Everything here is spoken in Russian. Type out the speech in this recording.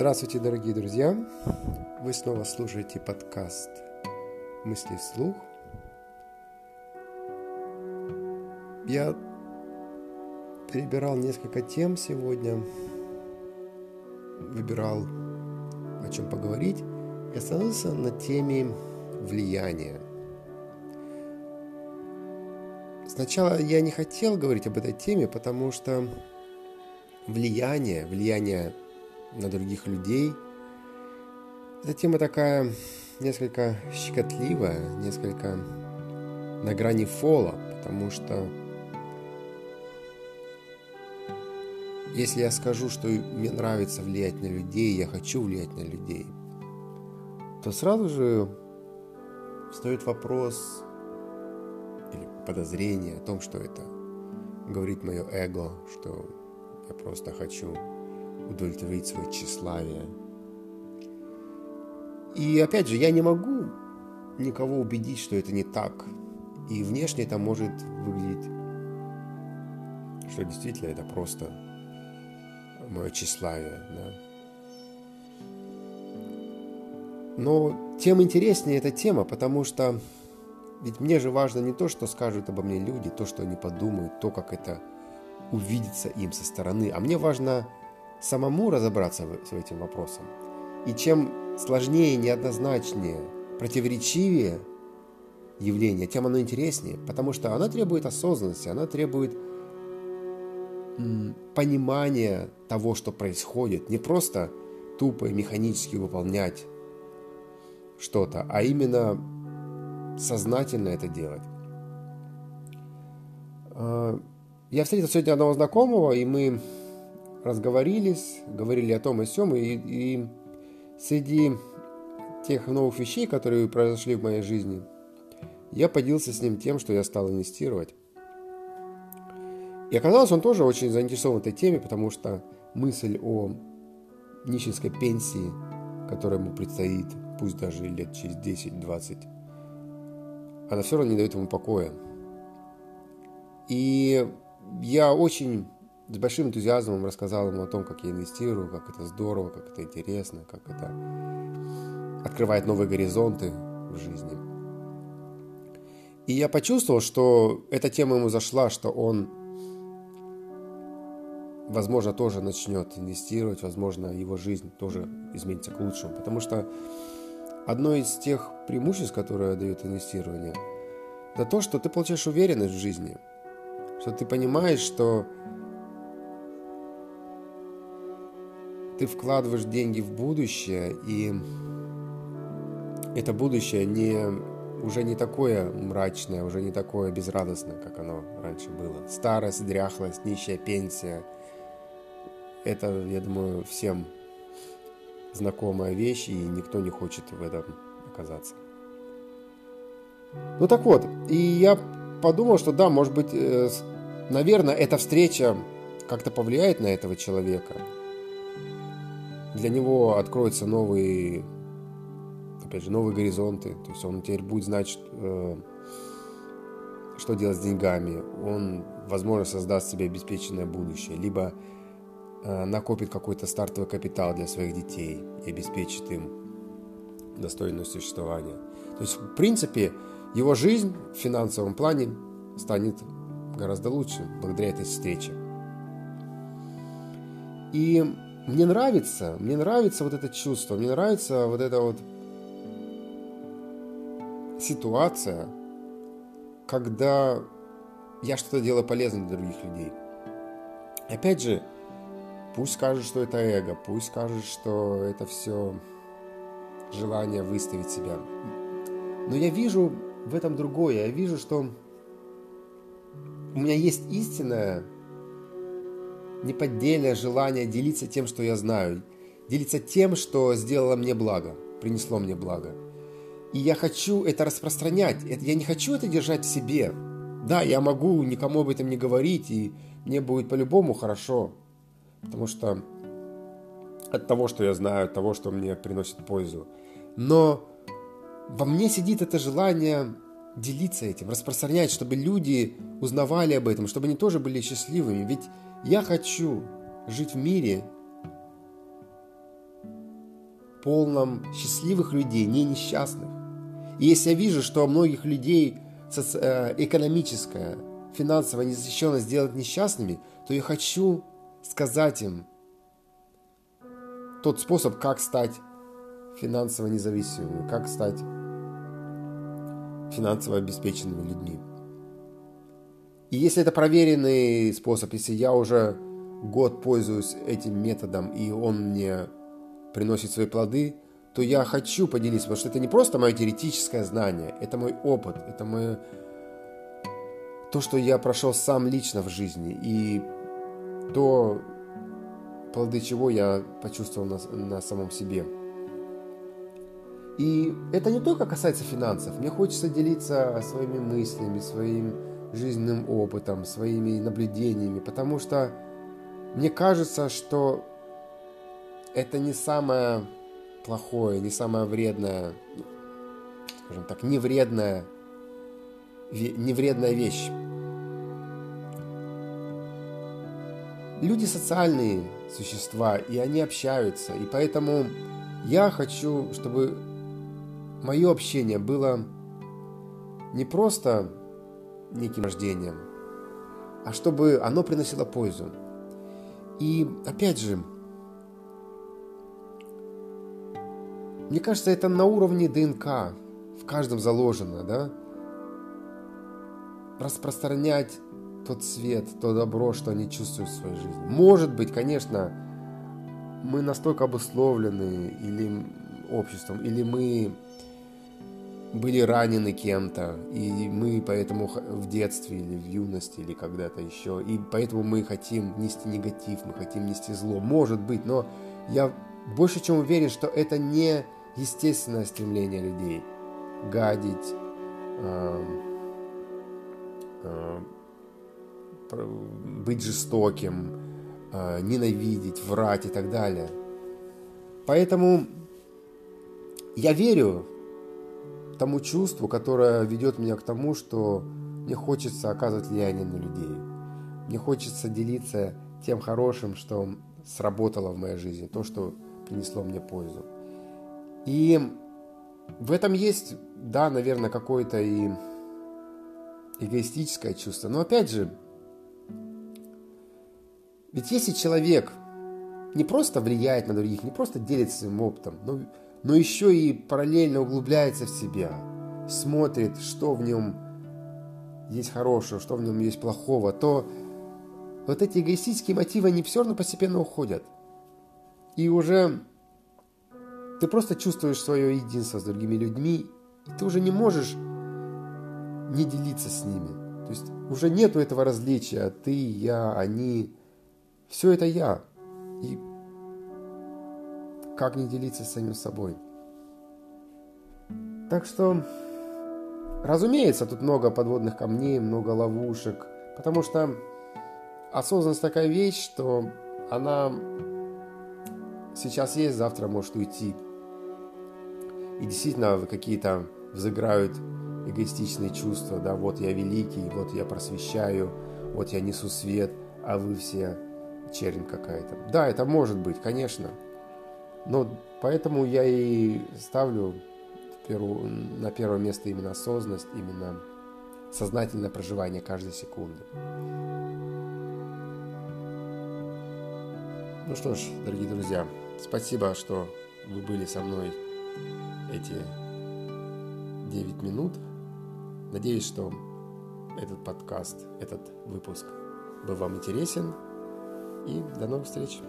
Здравствуйте, дорогие друзья! Вы снова слушаете подкаст «Мысли вслух». Я перебирал несколько тем сегодня, выбирал, о чем поговорить, и остановился на теме влияния. Сначала я не хотел говорить об этой теме, потому что влияние, влияние на других людей. Эта тема такая несколько щекотливая, несколько на грани фола, потому что если я скажу, что мне нравится влиять на людей, я хочу влиять на людей, то сразу же встает вопрос или подозрение о том, что это говорит мое эго, что я просто хочу удовлетворить свое тщеславие. И опять же, я не могу никого убедить, что это не так. И внешне это может выглядеть, что действительно это просто мое тщеславие. Да? Но тем интереснее эта тема, потому что ведь мне же важно не то, что скажут обо мне люди, то, что они подумают, то, как это увидится им со стороны, а мне важно самому разобраться с этим вопросом. И чем сложнее, неоднозначнее, противоречивее явление, тем оно интереснее, потому что оно требует осознанности, оно требует понимания того, что происходит, не просто тупо и механически выполнять что-то, а именно сознательно это делать. А, я встретил сегодня одного знакомого, и мы разговорились, говорили о том и сём, и, и среди тех новых вещей, которые произошли в моей жизни, я поделился с ним тем, что я стал инвестировать. И оказалось, он тоже очень заинтересован этой теме, потому что мысль о нищенской пенсии, которая ему предстоит, пусть даже лет через 10-20, она все равно не дает ему покоя. И я очень с большим энтузиазмом рассказал ему о том, как я инвестирую, как это здорово, как это интересно, как это открывает новые горизонты в жизни. И я почувствовал, что эта тема ему зашла, что он, возможно, тоже начнет инвестировать, возможно, его жизнь тоже изменится к лучшему. Потому что одно из тех преимуществ, которые дает инвестирование, это то, что ты получаешь уверенность в жизни, что ты понимаешь, что ты вкладываешь деньги в будущее, и это будущее не, уже не такое мрачное, уже не такое безрадостное, как оно раньше было. Старость, дряхлость, нищая пенсия. Это, я думаю, всем знакомая вещь, и никто не хочет в этом оказаться. Ну так вот, и я подумал, что да, может быть, э, наверное, эта встреча как-то повлияет на этого человека – для него откроются новые, опять же, новые горизонты. То есть он теперь будет знать, что, э, что делать с деньгами. Он, возможно, создаст себе обеспеченное будущее. Либо э, накопит какой-то стартовый капитал для своих детей и обеспечит им достойное существование. То есть, в принципе, его жизнь в финансовом плане станет гораздо лучше благодаря этой встрече. И мне нравится, мне нравится вот это чувство, мне нравится вот эта вот ситуация, когда я что-то делаю полезное для других людей. Опять же, пусть скажут, что это эго, пусть скажут, что это все желание выставить себя. Но я вижу в этом другое. Я вижу, что у меня есть истинная неподдельное желание делиться тем, что я знаю, делиться тем, что сделало мне благо, принесло мне благо. И я хочу это распространять. Я не хочу это держать в себе. Да, я могу никому об этом не говорить, и мне будет по-любому хорошо. Потому что от того, что я знаю, от того, что мне приносит пользу. Но во мне сидит это желание делиться этим, распространять, чтобы люди узнавали об этом, чтобы они тоже были счастливыми. Ведь я хочу жить в мире, полном счастливых людей, не несчастных. И если я вижу, что многих людей э, экономическая, финансовая незащищенность делает несчастными, то я хочу сказать им тот способ, как стать финансово независимыми, как стать финансово обеспеченными людьми. И если это проверенный способ, если я уже год пользуюсь этим методом, и он мне приносит свои плоды, то я хочу поделиться, потому что это не просто мое теоретическое знание, это мой опыт, это мое то, что я прошел сам лично в жизни, и то, плоды чего я почувствовал на, на самом себе. И это не только касается финансов. Мне хочется делиться своими мыслями, своим жизненным опытом, своими наблюдениями, потому что мне кажется, что это не самое плохое, не самое вредное, скажем так, не вредная, не вредная вещь. Люди социальные существа, и они общаются, и поэтому я хочу, чтобы мое общение было не просто неким рождением, а чтобы оно приносило пользу. И опять же, мне кажется, это на уровне ДНК в каждом заложено, да? Распространять тот свет, то добро, что они чувствуют в своей жизни. Может быть, конечно, мы настолько обусловлены или обществом, или мы были ранены кем-то, и мы поэтому в детстве или в юности или когда-то еще, и поэтому мы хотим нести негатив, мы хотим нести зло. Может быть, но я больше чем уверен, что это не естественное стремление людей гадить, э, э, быть жестоким, э, ненавидеть, врать и так далее. Поэтому я верю тому чувству, которое ведет меня к тому, что мне хочется оказывать влияние на людей. Мне хочется делиться тем хорошим, что сработало в моей жизни, то, что принесло мне пользу. И в этом есть, да, наверное, какое-то и эгоистическое чувство. Но опять же, ведь если человек не просто влияет на других, не просто делится своим опытом, но но еще и параллельно углубляется в себя, смотрит, что в нем есть хорошего, что в нем есть плохого, то вот эти эгоистические мотивы, они все равно постепенно уходят. И уже ты просто чувствуешь свое единство с другими людьми, и ты уже не можешь не делиться с ними. То есть уже нету этого различия, ты, я, они. Все это я. И как не делиться с самим собой. Так что, разумеется, тут много подводных камней, много ловушек, потому что осознанность такая вещь, что она сейчас есть, завтра может уйти. И действительно какие-то взыграют эгоистичные чувства, да, вот я великий, вот я просвещаю, вот я несу свет, а вы все чернь какая-то. Да, это может быть, конечно. Но поэтому я и ставлю на первое место именно осознанность, именно сознательное проживание каждой секунды. Ну что ж, дорогие друзья, спасибо, что вы были со мной эти 9 минут. Надеюсь, что этот подкаст, этот выпуск был вам интересен. И до новых встреч!